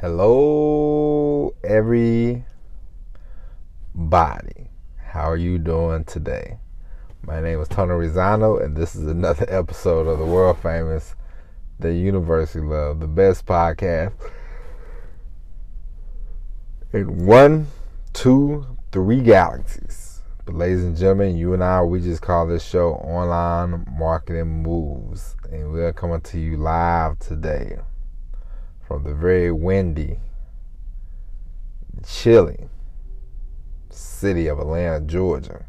Hello, everybody. How are you doing today? My name is Tony Rizano, and this is another episode of the world famous The University Love, the best podcast in one, two, three galaxies. But, ladies and gentlemen, you and I, we just call this show Online Marketing Moves, and we're coming to you live today from the very windy, chilly city of Atlanta, Georgia.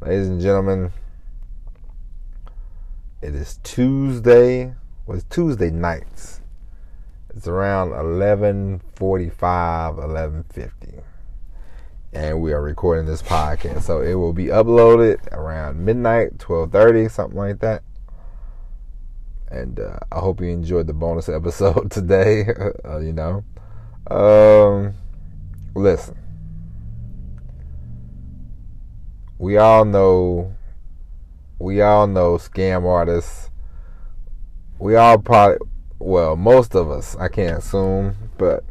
Ladies and gentlemen, it is Tuesday. It's Tuesday nights. It's around 11:45, 11:50. And we are recording this podcast. So it will be uploaded around midnight, 12:30, something like that. And uh, I hope you enjoyed the bonus episode today. uh, you know, um, listen, we all know, we all know scam artists. We all probably, well, most of us, I can't assume, but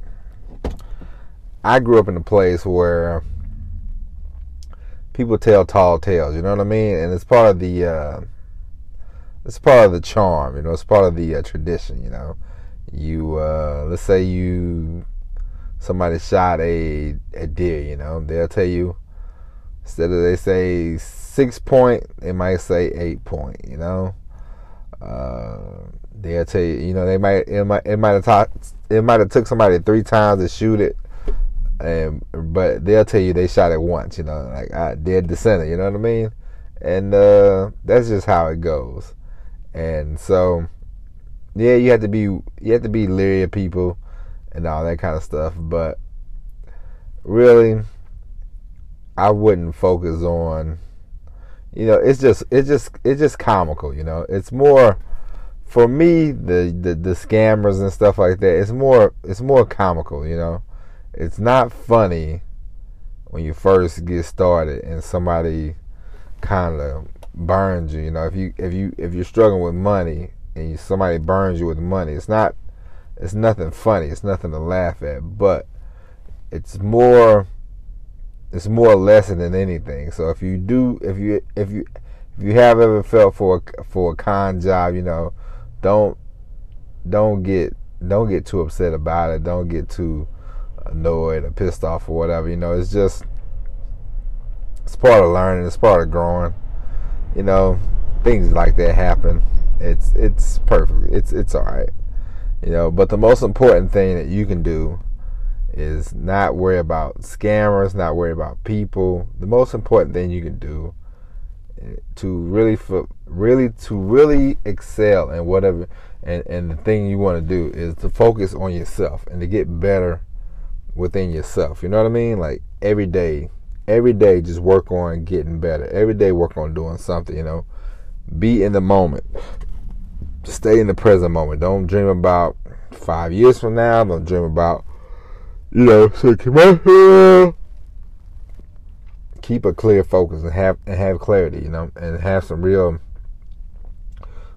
I grew up in a place where people tell tall tales. You know what I mean? And it's part of the. Uh, it's part of the charm, you know. It's part of the uh, tradition, you know. You uh, let's say you somebody shot a a deer, you know. They'll tell you instead of they say six point, they might say eight point, you know. Uh, they'll tell you, you know, they might it might it might have it might have took somebody three times to shoot it, and but they'll tell you they shot it once, you know, like I dead center, you know what I mean. And uh, that's just how it goes. And so, yeah, you have to be you have to be leery of people and all that kind of stuff. But really, I wouldn't focus on. You know, it's just it's just it's just comical. You know, it's more for me the, the the scammers and stuff like that. It's more it's more comical. You know, it's not funny when you first get started and somebody kind of burns you. You know, if you if you if you're struggling with money and you, somebody burns you with money, it's not it's nothing funny. It's nothing to laugh at, but it's more it's more a lesson than anything. So if you do if you if you if you have ever felt for a, for a con job, you know, don't don't get don't get too upset about it. Don't get too annoyed or pissed off or whatever. You know, it's just it's part of learning. It's part of growing you know, things like that happen. It's it's perfect. It's it's all right. You know, but the most important thing that you can do is not worry about scammers, not worry about people. The most important thing you can do eh, to really really to really excel in whatever and and the thing you want to do is to focus on yourself and to get better within yourself. You know what I mean? Like every day every day just work on getting better. Every day work on doing something, you know. Be in the moment. Stay in the present moment. Don't dream about five years from now. Don't dream about, you know, so come Keep a clear focus and have and have clarity, you know, and have some real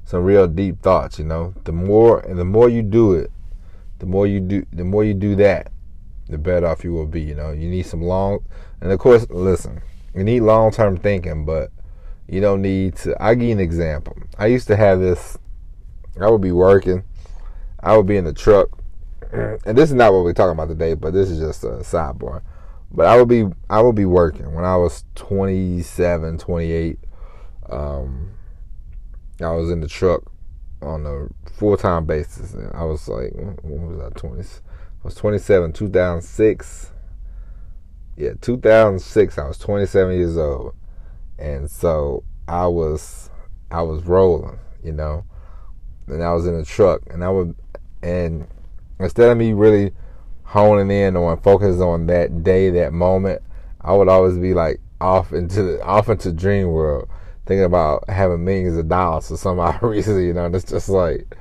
some real deep thoughts, you know. The more and the more you do it, the more you do the more you do that, the better off you will be. You know, you need some long, and of course, listen, you need long term thinking, but you don't need to. I'll give you an example. I used to have this, I would be working, I would be in the truck, and this is not what we're talking about today, but this is just a sidebar. But I would be, I would be working when I was 27, 28. Um, I was in the truck on a full time basis, and I was like, what was I, 20? Was 27, 2006. Yeah, 2006. I was 27 years old, and so I was I was rolling, you know, and I was in a truck, and I would, and instead of me really honing in on focus on that day, that moment, I would always be like off into the, off into dream world, thinking about having millions of dollars for some odd reason, you know. And it's just like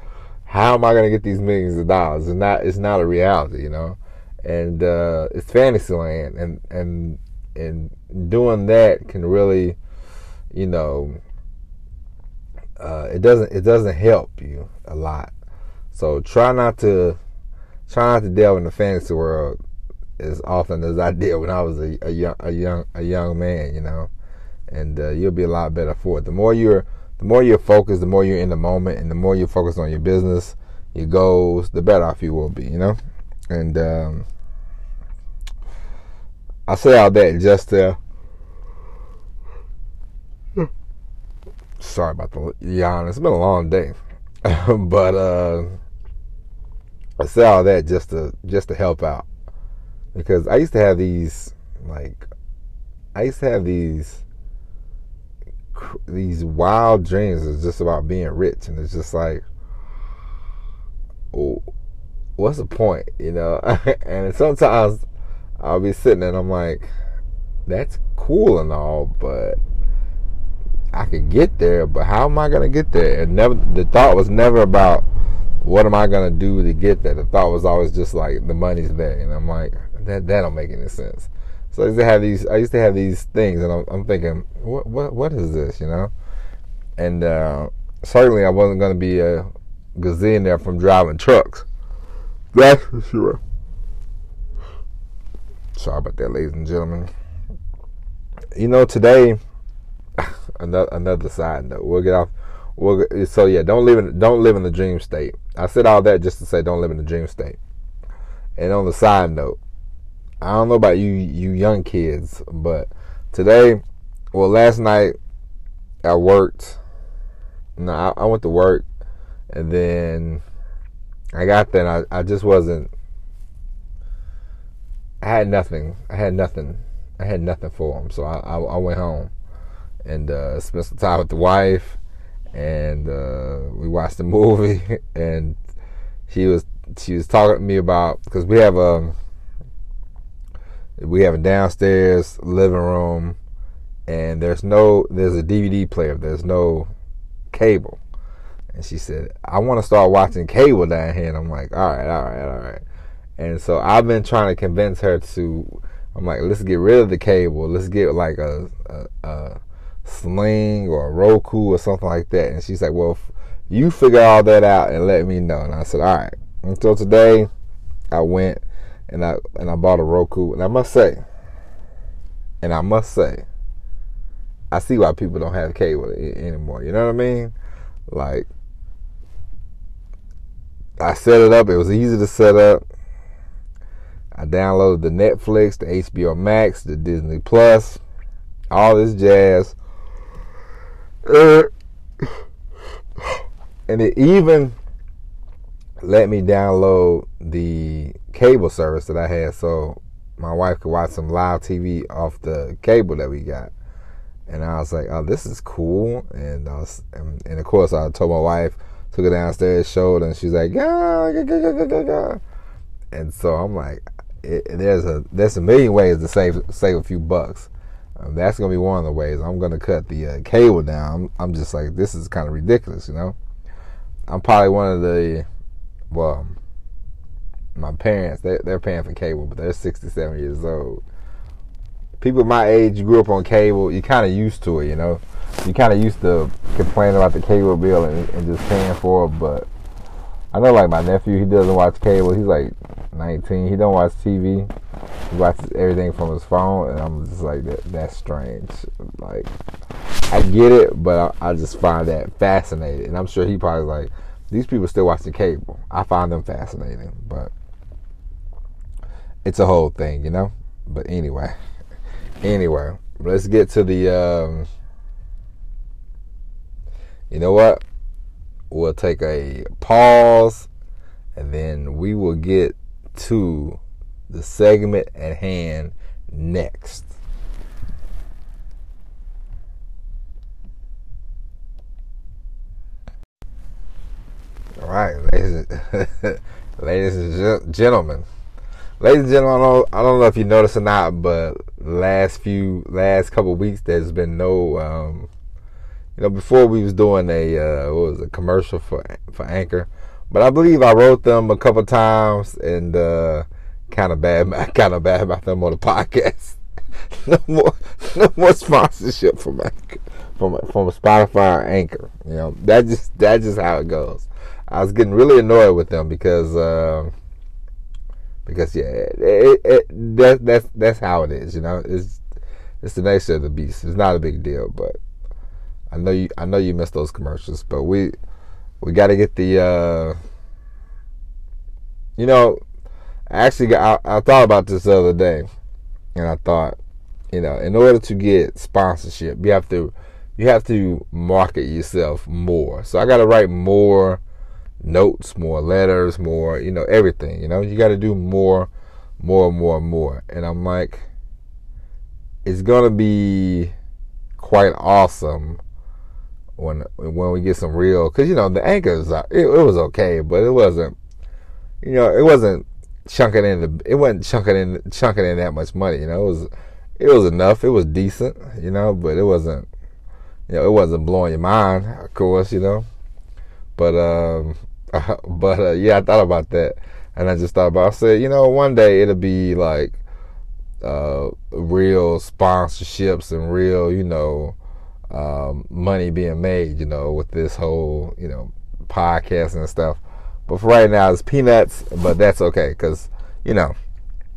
how am I going to get these millions of dollars? It's not it's not a reality, you know, and uh, it's fantasy land, and and and doing that can really, you know, uh, it doesn't it doesn't help you a lot. So try not to try not to delve in the fantasy world as often as I did when I was a, a young a young a young man, you know, and uh, you'll be a lot better for it. The more you're the more you're focused, the more you're in the moment, and the more you're focused on your business, your goals, the better off you will be, you know. And um, I say all that just to. Sorry about the yawn. It's been a long day, but uh, I say all that just to just to help out because I used to have these like I used to have these these wild dreams is just about being rich and it's just like oh, what's the point you know? And sometimes I'll be sitting and I'm like that's cool and all but I could get there but how am I gonna get there? And never the thought was never about what am I gonna do to get there. The thought was always just like the money's there and I'm like that that don't make any sense. So I used to have these. I used to have these things, and I'm, I'm thinking, what what what is this? You know, and uh, certainly I wasn't going to be a gazillionaire from driving trucks. That's for sure. Sorry about that, ladies and gentlemen. You know, today, another another side note. We'll get off. We'll, so yeah, don't live in don't live in the dream state. I said all that just to say don't live in the dream state. And on the side note, I don't know about you, you young kids, but today, well, last night I worked. No, I, I went to work, and then I got there. And I, I just wasn't. I had nothing. I had nothing. I had nothing for him. So I, I, I went home and uh, spent some time with the wife, and uh, we watched the movie. And she was she was talking to me about because we have a um, we have a downstairs living room, and there's no there's a DVD player. There's no cable. And she said, I want to start watching cable down here. And I'm like, all right, all right, all right. And so I've been trying to convince her to. I'm like, let's get rid of the cable. Let's get like a, a, a Sling or a Roku or something like that. And she's like, well, you figure all that out and let me know. And I said, all right. Until today, I went and I and I bought a Roku, and I must say, and I must say, I see why people don't have cable anymore. You know what I mean? Like, I set it up. It was easy to set up. I downloaded the Netflix, the HBO Max, the Disney Plus, all this jazz. Uh, and it even let me download the cable service that I had so my wife could watch some live TV off the cable that we got. And I was like, oh, this is cool. And I was, and, and of course, I told my wife, took her downstairs, showed, her, and she's like, yeah, yeah, yeah, yeah, yeah. And so I'm like, it, there's a there's a million ways to save save a few bucks. Um, that's gonna be one of the ways. I'm gonna cut the uh, cable down. I'm, I'm just like, this is kind of ridiculous, you know. I'm probably one of the well, my parents, they, they're paying for cable, but they're 67 years old. People my age grew up on cable. You kind of used to it, you know. You kind of used to complain about the cable bill and, and just paying for it. But I know, like my nephew, he doesn't watch cable. He's like 19. He don't watch TV. He watches everything from his phone, and I'm just like, that, that's strange. Like, I get it, but I, I just find that fascinating. And I'm sure he probably like these people still watching cable. I find them fascinating, but it's a whole thing, you know. But anyway, anyway, let's get to the. Um, you know what? We'll take a pause, and then we will get to the segment at hand next. All right, ladies, ladies and gentlemen, ladies and gentlemen, I don't, I don't know if you noticed or not, but last few, last couple weeks, there's been no, um, you know, before we was doing a, uh, what was a commercial for for Anchor, but I believe I wrote them a couple times and uh, kind of bad, kind of bad about them on the podcast. no more, no more sponsorship from Anchor, from from Spotify or Anchor. You know, that just that's just how it goes. I was getting really annoyed with them because uh, because yeah, it, it, that, that's that's how it is. You know, it's it's the nature of the beast. It's not a big deal, but I know you I know you missed those commercials, but we we got to get the. Uh, you know, I actually I, I thought about this the other day, and I thought, you know, in order to get sponsorship, you have to you have to market yourself more. So I got to write more notes, more letters, more, you know, everything. You know, you got to do more, more, more, more. And I'm like, it's gonna be quite awesome when when we get some real, because you know the anchors, it, it was okay, but it wasn't, you know, it wasn't chunking in the, it wasn't chunking in chunking in that much money. You know, it was it was enough. It was decent, you know, but it wasn't you know, it wasn't blowing your mind, of course, you know. But um, but uh, yeah, I thought about that, and I just thought about. I said, you know, one day it'll be like uh, real sponsorships and real, you know, um, money being made, you know, with this whole, you know, podcast and stuff. But for right now, it's peanuts. But that's okay, cause you know,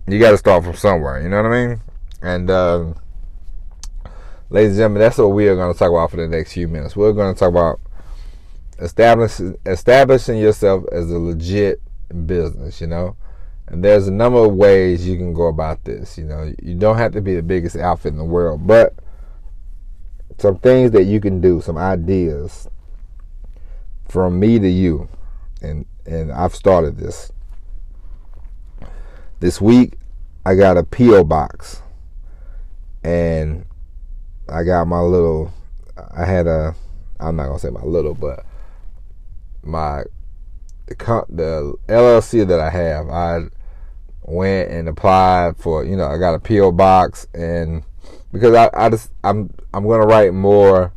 you got to start from somewhere. You know what I mean? And um, ladies and gentlemen, that's what we are going to talk about for the next few minutes. We're going to talk about establishing establishing yourself as a legit business. You know, and there's a number of ways you can go about this. You know, you don't have to be the biggest outfit in the world, but some things that you can do, some ideas from me to you, and and I've started this. This week, I got a PO box, and I got my little. I had a. I'm not gonna say my little, but my the the LLC that I have. I went and applied for. You know, I got a PO box, and because I, I just I'm I'm gonna write more.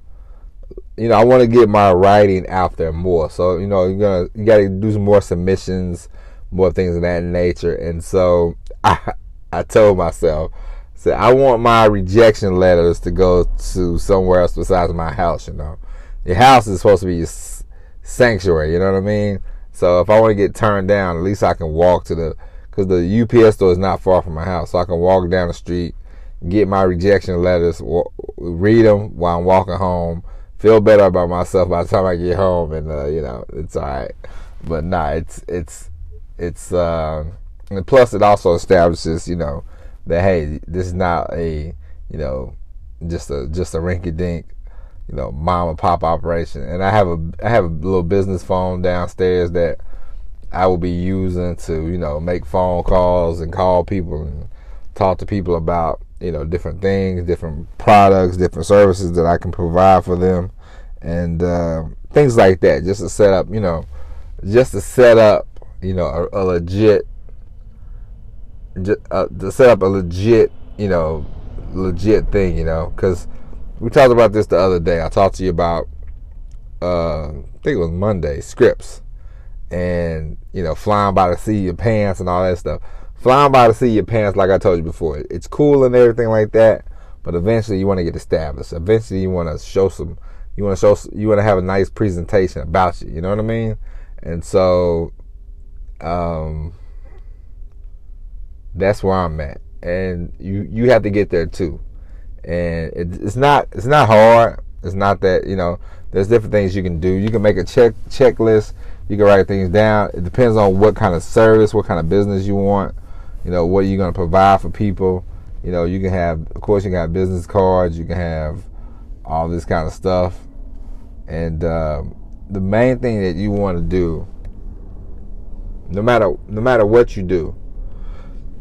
You know, I want to get my writing out there more. So you know, you're gonna you got to do some more submissions, more things of that nature. And so I I told myself so I want my rejection letters to go to somewhere else besides my house. You know, your house is supposed to be your sanctuary. You know what I mean? So if I want to get turned down, at least I can walk to the because the UPS store is not far from my house, so I can walk down the street, get my rejection letters, read them while I'm walking home, feel better about myself by the time I get home, and uh, you know it's all right. But nah, it's it's it's uh, and plus it also establishes you know that hey, this is not a you know just a just a rinky dink you know mom and pop operation. And I have a I have a little business phone downstairs that I will be using to you know make phone calls and call people and talk to people about you know different things, different products, different services that I can provide for them, and uh, things like that. Just to set up, you know, just to set up, you know, a, a legit uh, to set up a legit, you know, legit thing, you know, because we talked about this the other day. I talked to you about, uh, I think it was Monday, scripts, and you know, flying by the seat of your pants and all that stuff. Flying by the seat of your pants, like I told you before, it's cool and everything like that. But eventually, you want to get established. Eventually, you want to show some. You want to show. You want to have a nice presentation about you. You know what I mean? And so, um, that's where I'm at, and you you have to get there too. And it, it's not it's not hard. It's not that you know. There's different things you can do. You can make a check checklist. You can write things down. It depends on what kind of service, what kind of business you want. You know, what you're you going to provide for people? You know, you can have, of course, you have business cards. You can have all this kind of stuff. And uh, the main thing that you want to do, no matter no matter what you do,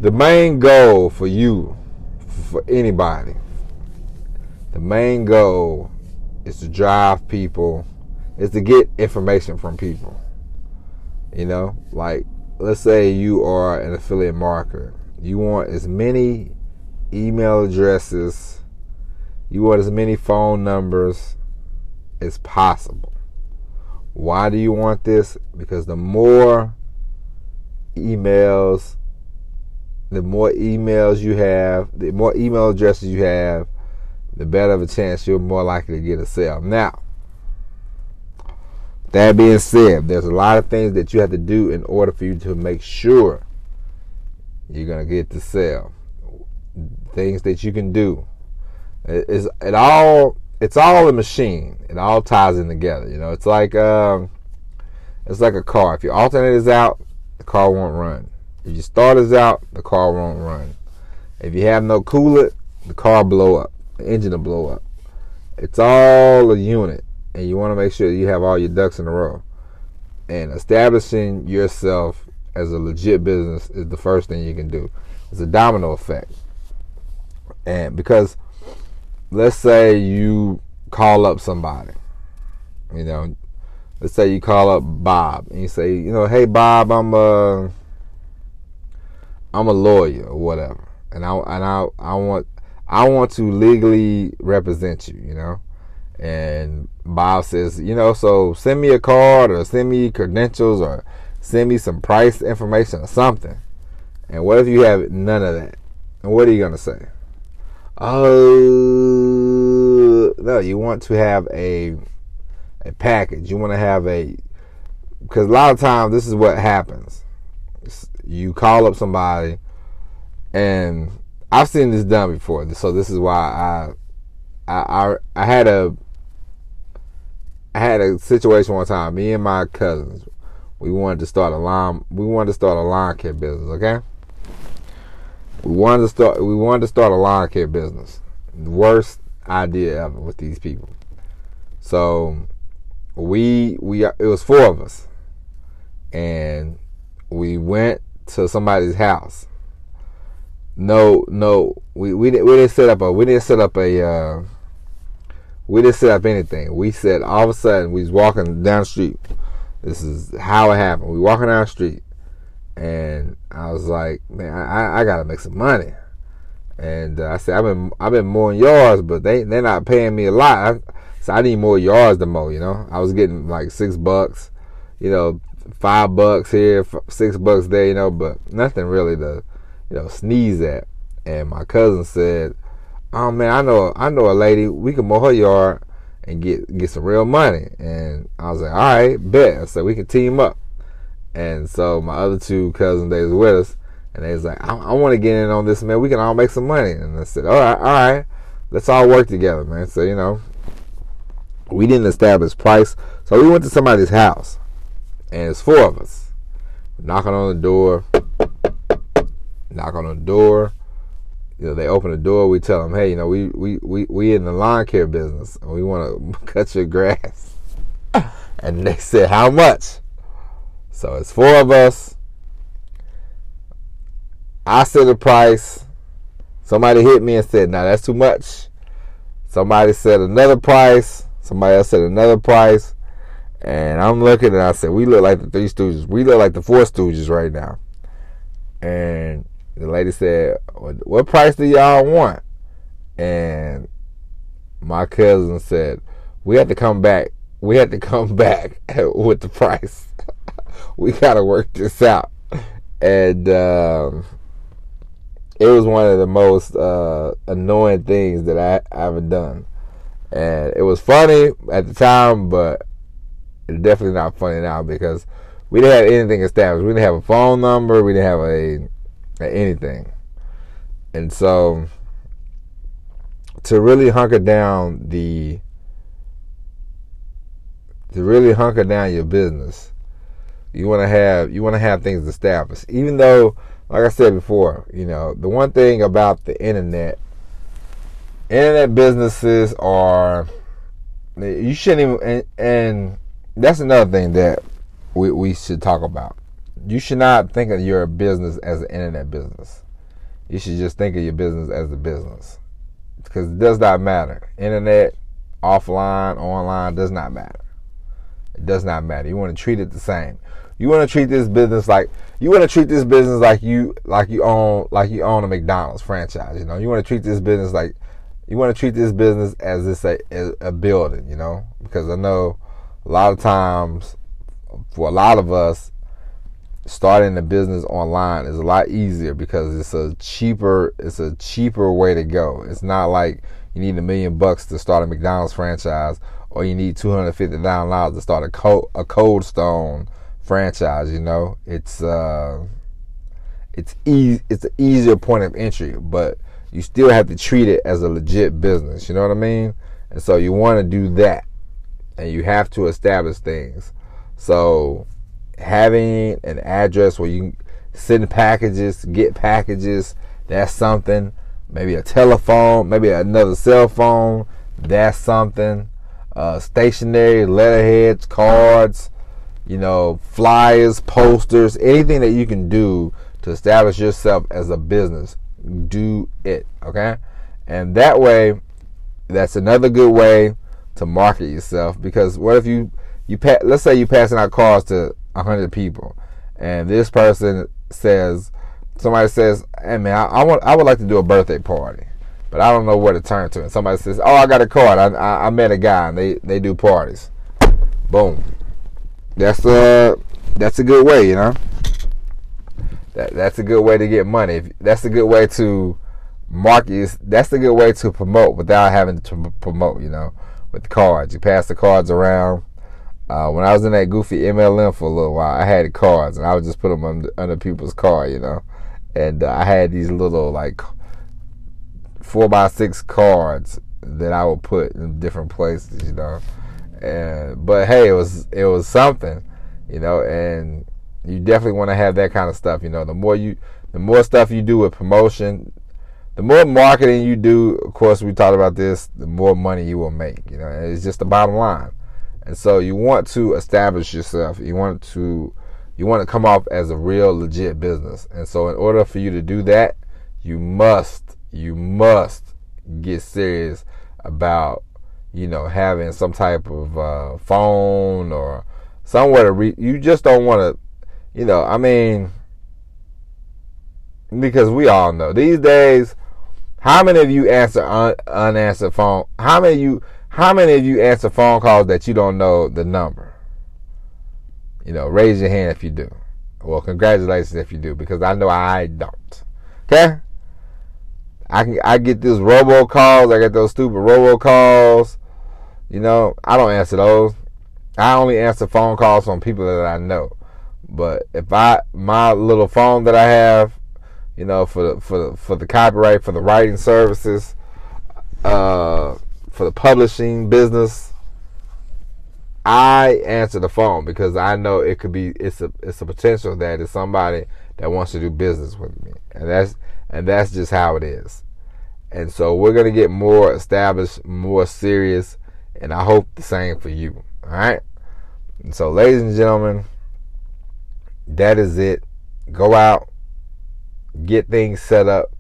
the main goal for you, for anybody, the main goal is to drive people, is to get information from people. You know, like let's say you are an affiliate marketer. You want as many email addresses, you want as many phone numbers as possible. Why do you want this? Because the more emails the more emails you have, the more email addresses you have, the better of a chance you're more likely to get a sale. Now, that being said, there's a lot of things that you have to do in order for you to make sure You're gonna get to sell things that you can do. It's it all it's all a machine. It all ties in together. You know, it's like um, it's like a car. If your alternator is out, the car won't run. If your starter's out, the car won't run. If you have no coolant, the car blow up. The engine will blow up. It's all a unit, and you want to make sure you have all your ducks in a row. And establishing yourself as a legit business is the first thing you can do. It's a domino effect, and because let's say you call up somebody, you know, let's say you call up Bob and you say, you know, hey Bob, I'm a, I'm a lawyer or whatever, and I and I I want I want to legally represent you, you know. And Bob says, you know, so send me a card or send me credentials or send me some price information or something. And what if you have none of that? And what are you gonna say? Oh no, you want to have a a package. You want to have a because a lot of times this is what happens. You call up somebody, and I've seen this done before. So this is why I I I, I had a I had a situation one time. Me and my cousins, we wanted to start a lawn. We wanted to start a lawn care business. Okay. We wanted to start. We wanted to start a lawn care business. Worst idea ever with these people. So we we it was four of us, and we went to somebody's house. No, no, we we we didn't set up a we didn't set up a uh, we didn't set up anything. We said all of a sudden we was walking down the street. This is how it happened. We walking down the street and I was like, man, I, I gotta make some money. And uh, I said, I've been I've been mowing yards, but they they're not paying me a lot. I, so I need more yards to mow. You know, I was getting like six bucks, you know, five bucks here, six bucks there. You know, but nothing really to you know sneeze at. And my cousin said, "Oh man, I know I know a lady. We can mow her yard." And get get some real money, and I was like, "All right, bet." I said we can team up. And so my other two cousins, they was with us, and they was like, I, I want to get in on this, man. We can all make some money. And I said, all right, all right, let's all work together, man. So you know, we didn't establish price, so we went to somebody's house, and it's four of us, knocking on the door, knock on the door. You know, they open the door. We tell them, hey, you know, we we we we in the lawn care business, and we want to cut your grass. And they said, how much? So it's four of us. I said the price. Somebody hit me and said, "Now that's too much." Somebody said another price. Somebody else said another price. And I'm looking and I said, "We look like the Three Stooges. We look like the Four Stooges right now." And the lady said, "What price do y'all want?" And my cousin said, "We had to come back. We had to come back with the price." we gotta work this out. And um, it was one of the most uh, annoying things that I, I ever done. And it was funny at the time, but it's definitely not funny now because we didn't have anything established. We didn't have a phone number. We didn't have a, a anything. And so to really hunker down the to really hunker down your business you want to have you want to have things established. Even though, like I said before, you know the one thing about the internet, internet businesses are you shouldn't even and, and that's another thing that we we should talk about. You should not think of your business as an internet business. You should just think of your business as a business because it does not matter. Internet, offline, online does not matter. It does not matter. You want to treat it the same. You want to treat this business like you want to treat this business like you like you own like you own a McDonald's franchise. You know, you want to treat this business like you want to treat this business as it's a, a building. You know, because I know a lot of times for a lot of us starting a business online is a lot easier because it's a cheaper it's a cheaper way to go. It's not like you need a million bucks to start a McDonald's franchise or you need two hundred fifty thousand dollars to start a cold, a Cold Stone franchise. You know, it's uh, it's easy. It's an easier point of entry, but you still have to treat it as a legit business. You know what I mean? And so you want to do that, and you have to establish things. So having an address where you send packages, get packages, that's something. Maybe a telephone, maybe another cell phone, that's something. Uh, stationery, letterheads, cards, you know, flyers, posters, anything that you can do to establish yourself as a business, do it. Okay. And that way, that's another good way to market yourself because what if you, you pa- let's say you're passing out cards to 100 people and this person says, somebody says, hey man, I, I, want, I would like to do a birthday party but I don't know where to turn to. And somebody says, "Oh, I got a card. I, I, I met a guy, and they they do parties." Boom. That's a that's a good way, you know. That that's a good way to get money. That's a good way to market. That's a good way to promote without having to promote. You know, with cards, you pass the cards around. Uh, when I was in that goofy MLM for a little while, I had cards, and I would just put them under, under people's car, you know. And uh, I had these little like four by six cards that I would put in different places, you know. And but hey, it was it was something, you know, and you definitely want to have that kind of stuff, you know. The more you the more stuff you do with promotion, the more marketing you do, of course we talked about this, the more money you will make, you know. It's just the bottom line. And so you want to establish yourself. You want to you want to come off as a real legit business. And so in order for you to do that, you must you must get serious about you know having some type of uh, phone or somewhere to read. You just don't want to, you know. I mean, because we all know these days. How many of you answer un- unanswered phone? How many of you? How many of you answer phone calls that you don't know the number? You know, raise your hand if you do. Well, congratulations if you do, because I know I don't. Okay. I can I get these robo calls. I get those stupid robo calls. You know, I don't answer those. I only answer phone calls from people that I know. But if I my little phone that I have, you know, for the, for the, for the copyright, for the writing services, uh, for the publishing business, I answer the phone because I know it could be it's a it's a potential that it's somebody that wants to do business with me, and that's and that's just how it is. And so we're to get more established, more serious, and I hope the same for you. All right? And so, ladies and gentlemen, that is it. Go out, get things set up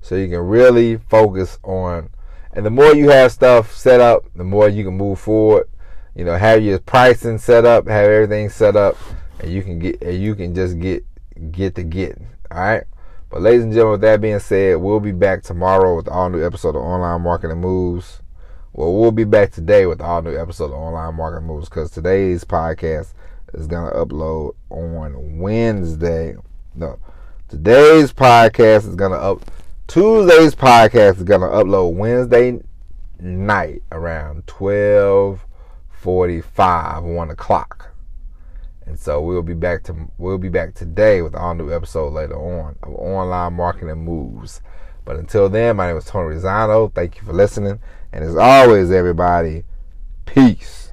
so you can really focus on. And the more you have stuff set up, the more you can move forward. You know, have your pricing set up, have everything set up, and you can get, and you can just get, get to getting. All right. But ladies and gentlemen, with that being said, we'll be back tomorrow with all new episode of Online Marketing Moves. Well, we'll be back today with all new episode of Online Marketing Moves because today's podcast is gonna upload on Wednesday. No, today's podcast is gonna up. Tuesday's podcast is gonna upload Wednesday night around twelve forty-five, one o'clock. And so we'll be back to we'll be back today with all new episode later on of online marketing moves. But until then, my name is Tony Rosano. Thank you for listening. And as always, everybody, peace.